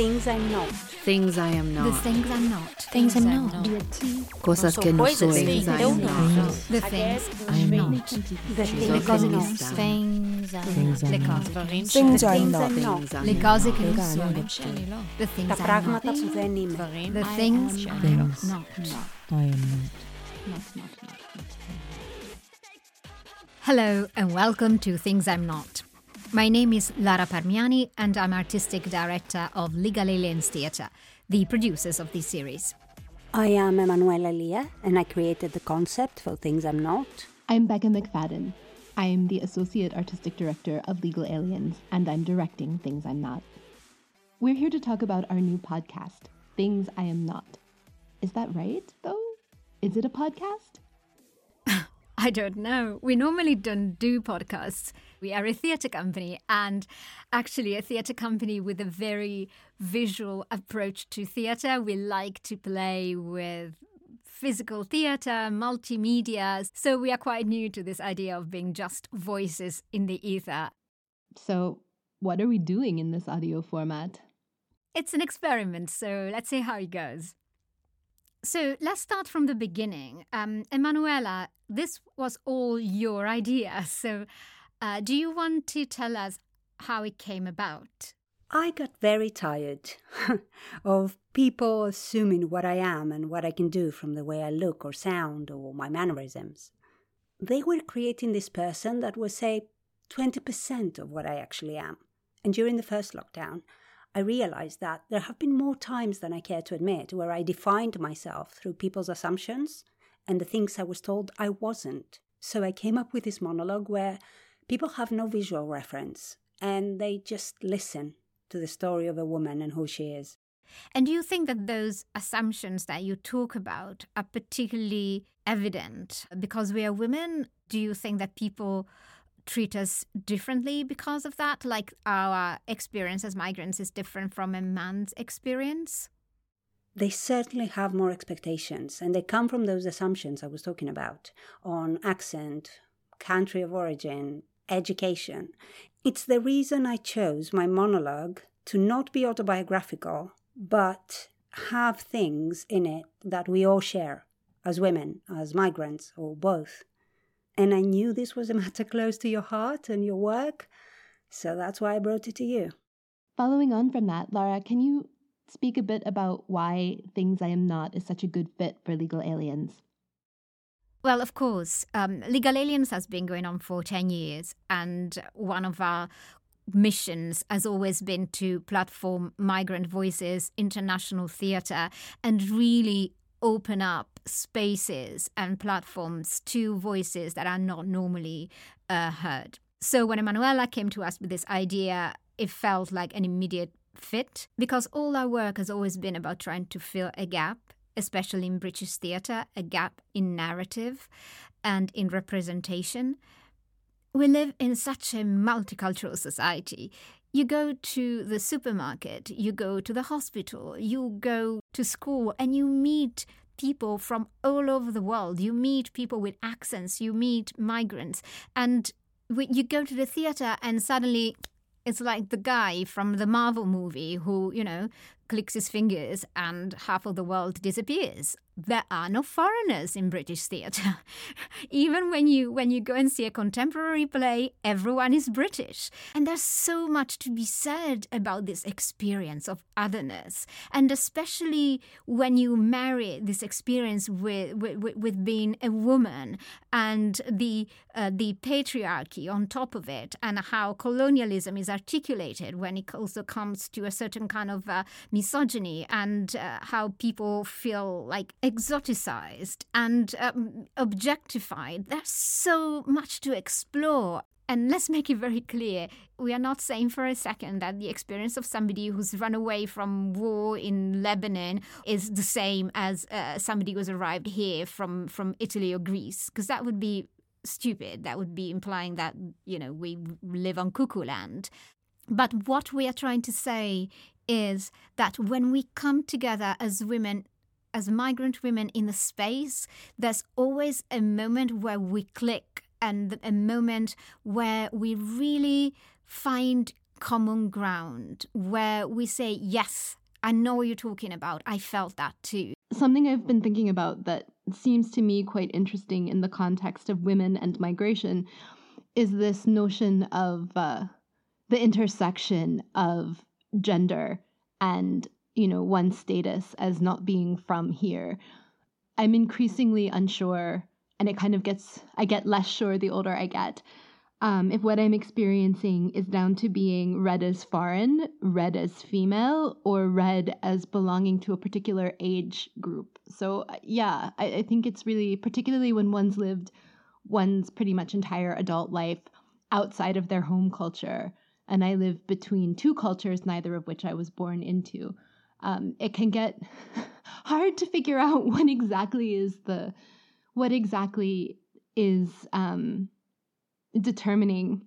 things I'm not. Things I am The not. things I'm not. Things I'm not. Cosas que no soy. Things I am not. The things I'm I'm not. The things cose I'm no. not. Things I'm Things I'm Le not. cose. Things The I'm things not. I'm not. Things I'm Le not. cose che non Things sono. I'm The Τα things I'm not. πράγματα που δεν είμαι. The things I'm Things not. I am not. Hello and welcome to Things I'm Not. My name is Lara Parmiani and I'm artistic director of Legal Aliens Theatre, the producers of this series. I am Emanuela Lia and I created the concept for Things I'm Not. I'm Becca McFadden. I'm the Associate Artistic Director of Legal Aliens, and I'm directing Things I'm Not. We're here to talk about our new podcast, Things I Am Not. Is that right, though? Is it a podcast? I don't know. We normally don't do podcasts. We are a theatre company and actually a theatre company with a very visual approach to theatre. We like to play with physical theatre, multimedia. So we are quite new to this idea of being just voices in the ether. So, what are we doing in this audio format? It's an experiment, so let's see how it goes. So let's start from the beginning. Um, Emanuela, this was all your idea. So uh, do you want to tell us how it came about? I got very tired of people assuming what I am and what I can do from the way I look or sound or my mannerisms. They were creating this person that was, say, 20% of what I actually am. And during the first lockdown, I realized that there have been more times than I care to admit where I defined myself through people's assumptions and the things I was told I wasn't. So I came up with this monologue where people have no visual reference and they just listen to the story of a woman and who she is. And do you think that those assumptions that you talk about are particularly evident because we are women? Do you think that people treat us differently because of that? Like our experience as migrants is different from a man's experience? They certainly have more expectations, and they come from those assumptions I was talking about on accent, country of origin, education. It's the reason I chose my monologue to not be autobiographical, but have things in it that we all share as women, as migrants, or both. And I knew this was a matter close to your heart and your work, so that's why I brought it to you. Following on from that, Lara, can you speak a bit about why Things I Am Not is such a good fit for legal aliens? Well, of course. Um, Legal Aliens has been going on for 10 years, and one of our missions has always been to platform migrant voices, international theatre, and really open up spaces and platforms to voices that are not normally uh, heard. So when Emanuela came to us with this idea, it felt like an immediate fit because all our work has always been about trying to fill a gap, especially in British theatre, a gap in narrative and in representation. We live in such a multicultural society. You go to the supermarket, you go to the hospital, you go to school, and you meet people from all over the world. You meet people with accents, you meet migrants, and you go to the theater, and suddenly it's like the guy from the Marvel movie who, you know, clicks his fingers and half of the world disappears. There are no foreigners in British theatre. Even when you when you go and see a contemporary play, everyone is British. And there's so much to be said about this experience of otherness. And especially when you marry this experience with with, with being a woman and the uh, the patriarchy on top of it and how colonialism is articulated when it also comes to a certain kind of uh, misogyny and uh, how people feel like exoticized and um, objectified. There's so much to explore. And let's make it very clear we are not saying for a second that the experience of somebody who's run away from war in Lebanon is the same as uh, somebody who's arrived here from, from Italy or Greece, because that would be stupid. That would be implying that, you know, we live on cuckoo land. But what we are trying to say is that when we come together as women, as migrant women in the space, there's always a moment where we click and a moment where we really find common ground where we say, yes, I know what you're talking about. I felt that too. Something I've been thinking about that seems to me quite interesting in the context of women and migration is this notion of uh, the intersection of gender and you know one's status as not being from here. I'm increasingly unsure and it kind of gets i get less sure the older i get um, if what i'm experiencing is down to being read as foreign read as female or read as belonging to a particular age group. So uh, yeah I, I think it's really particularly when one's lived one's pretty much entire adult life outside of their home culture and I live between two cultures, neither of which I was born into, um, it can get hard to figure out what exactly is the what exactly is um, determining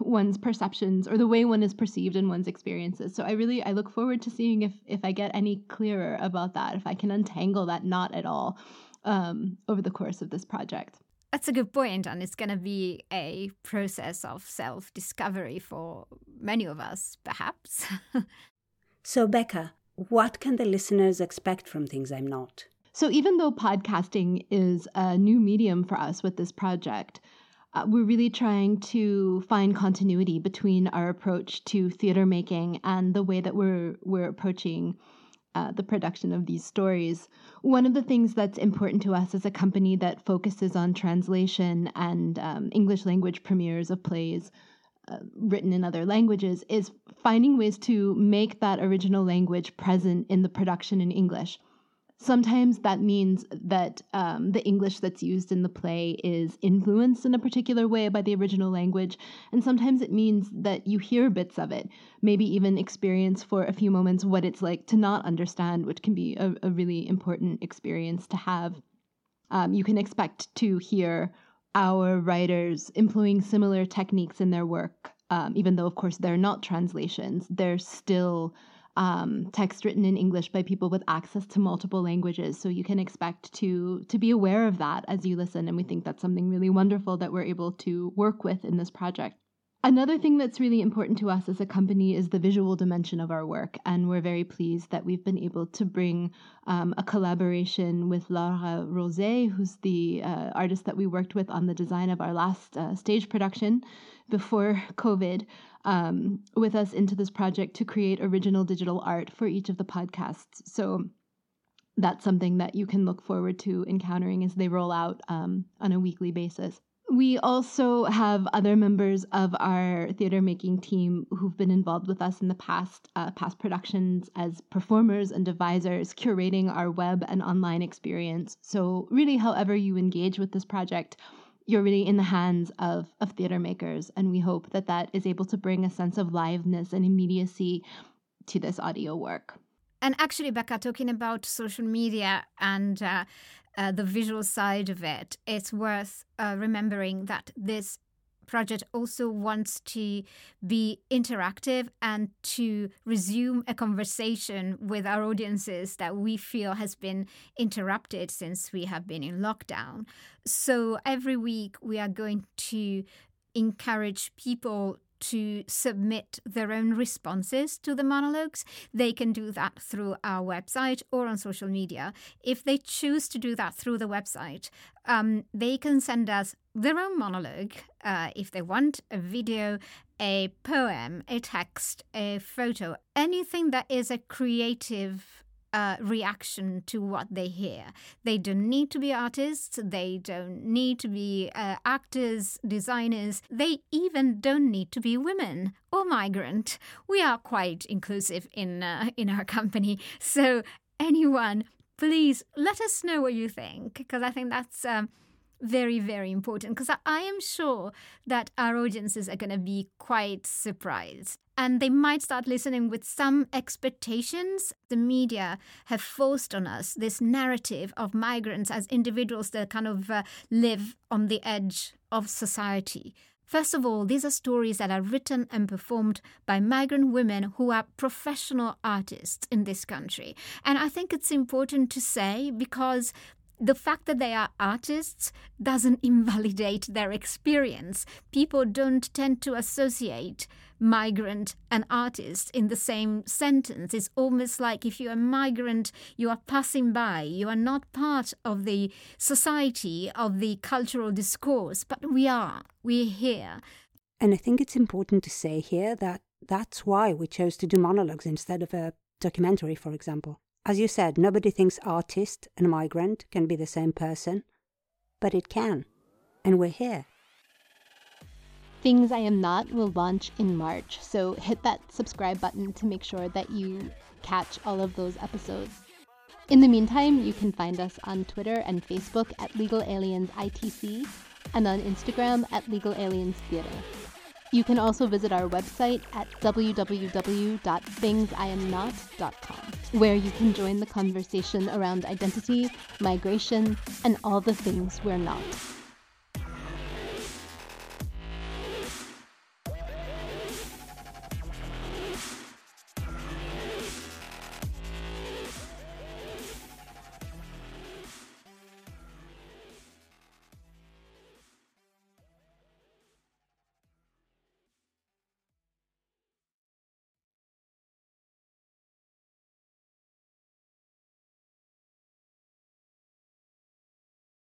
one's perceptions or the way one is perceived in one's experiences. So I really I look forward to seeing if if I get any clearer about that, if I can untangle that knot at all um, over the course of this project. That's a good point, and it's going to be a process of self discovery for many of us, perhaps. so, Becca, what can the listeners expect from Things I'm Not? So, even though podcasting is a new medium for us with this project, uh, we're really trying to find continuity between our approach to theater making and the way that we're we're approaching uh, the production of these stories. One of the things that's important to us as a company that focuses on translation and um, English language premieres of plays uh, written in other languages is finding ways to make that original language present in the production in English. Sometimes that means that um, the English that's used in the play is influenced in a particular way by the original language, and sometimes it means that you hear bits of it, maybe even experience for a few moments what it's like to not understand, which can be a, a really important experience to have. Um, you can expect to hear our writers employing similar techniques in their work, um, even though, of course, they're not translations, they're still um, text written in English by people with access to multiple languages. So you can expect to to be aware of that as you listen, and we think that's something really wonderful that we're able to work with in this project. Another thing that's really important to us as a company is the visual dimension of our work, and we're very pleased that we've been able to bring um, a collaboration with Laura Rosé, who's the uh, artist that we worked with on the design of our last uh, stage production before COVID um, with us into this project to create original digital art for each of the podcasts. So that's something that you can look forward to encountering as they roll out um, on a weekly basis. We also have other members of our theater making team who've been involved with us in the past, uh, past productions as performers and devisers, curating our web and online experience. So, really, however you engage with this project, you're really in the hands of, of theater makers. And we hope that that is able to bring a sense of liveness and immediacy to this audio work. And actually, Becca, talking about social media and uh, uh, the visual side of it, it's worth uh, remembering that this project also wants to be interactive and to resume a conversation with our audiences that we feel has been interrupted since we have been in lockdown. So every week we are going to encourage people to submit their own responses to the monologues, they can do that through our website or on social media. If they choose to do that through the website, um, they can send us their own monologue uh, if they want a video, a poem, a text, a photo, anything that is a creative uh, reaction to what they hear. They don't need to be artists, they don't need to be uh, actors, designers, they even don't need to be women or migrant. We are quite inclusive in, uh, in our company. So, anyone, please let us know what you think, because I think that's. Um, very, very important because I am sure that our audiences are going to be quite surprised. And they might start listening with some expectations. The media have forced on us this narrative of migrants as individuals that kind of uh, live on the edge of society. First of all, these are stories that are written and performed by migrant women who are professional artists in this country. And I think it's important to say because the fact that they are artists doesn't invalidate their experience. People don't tend to associate migrant and artist in the same sentence. It's almost like if you're a migrant, you are passing by, you are not part of the society, of the cultural discourse, but we are. We're here. And I think it's important to say here that that's why we chose to do monologues instead of a documentary, for example. As you said, nobody thinks artist and migrant can be the same person, but it can. And we're here. Things I Am Not will launch in March, so hit that subscribe button to make sure that you catch all of those episodes. In the meantime, you can find us on Twitter and Facebook at Legal Aliens ITC and on Instagram at Legal Aliens Theater. You can also visit our website at www.thingsiamnot.com, where you can join the conversation around identity, migration, and all the things we're not.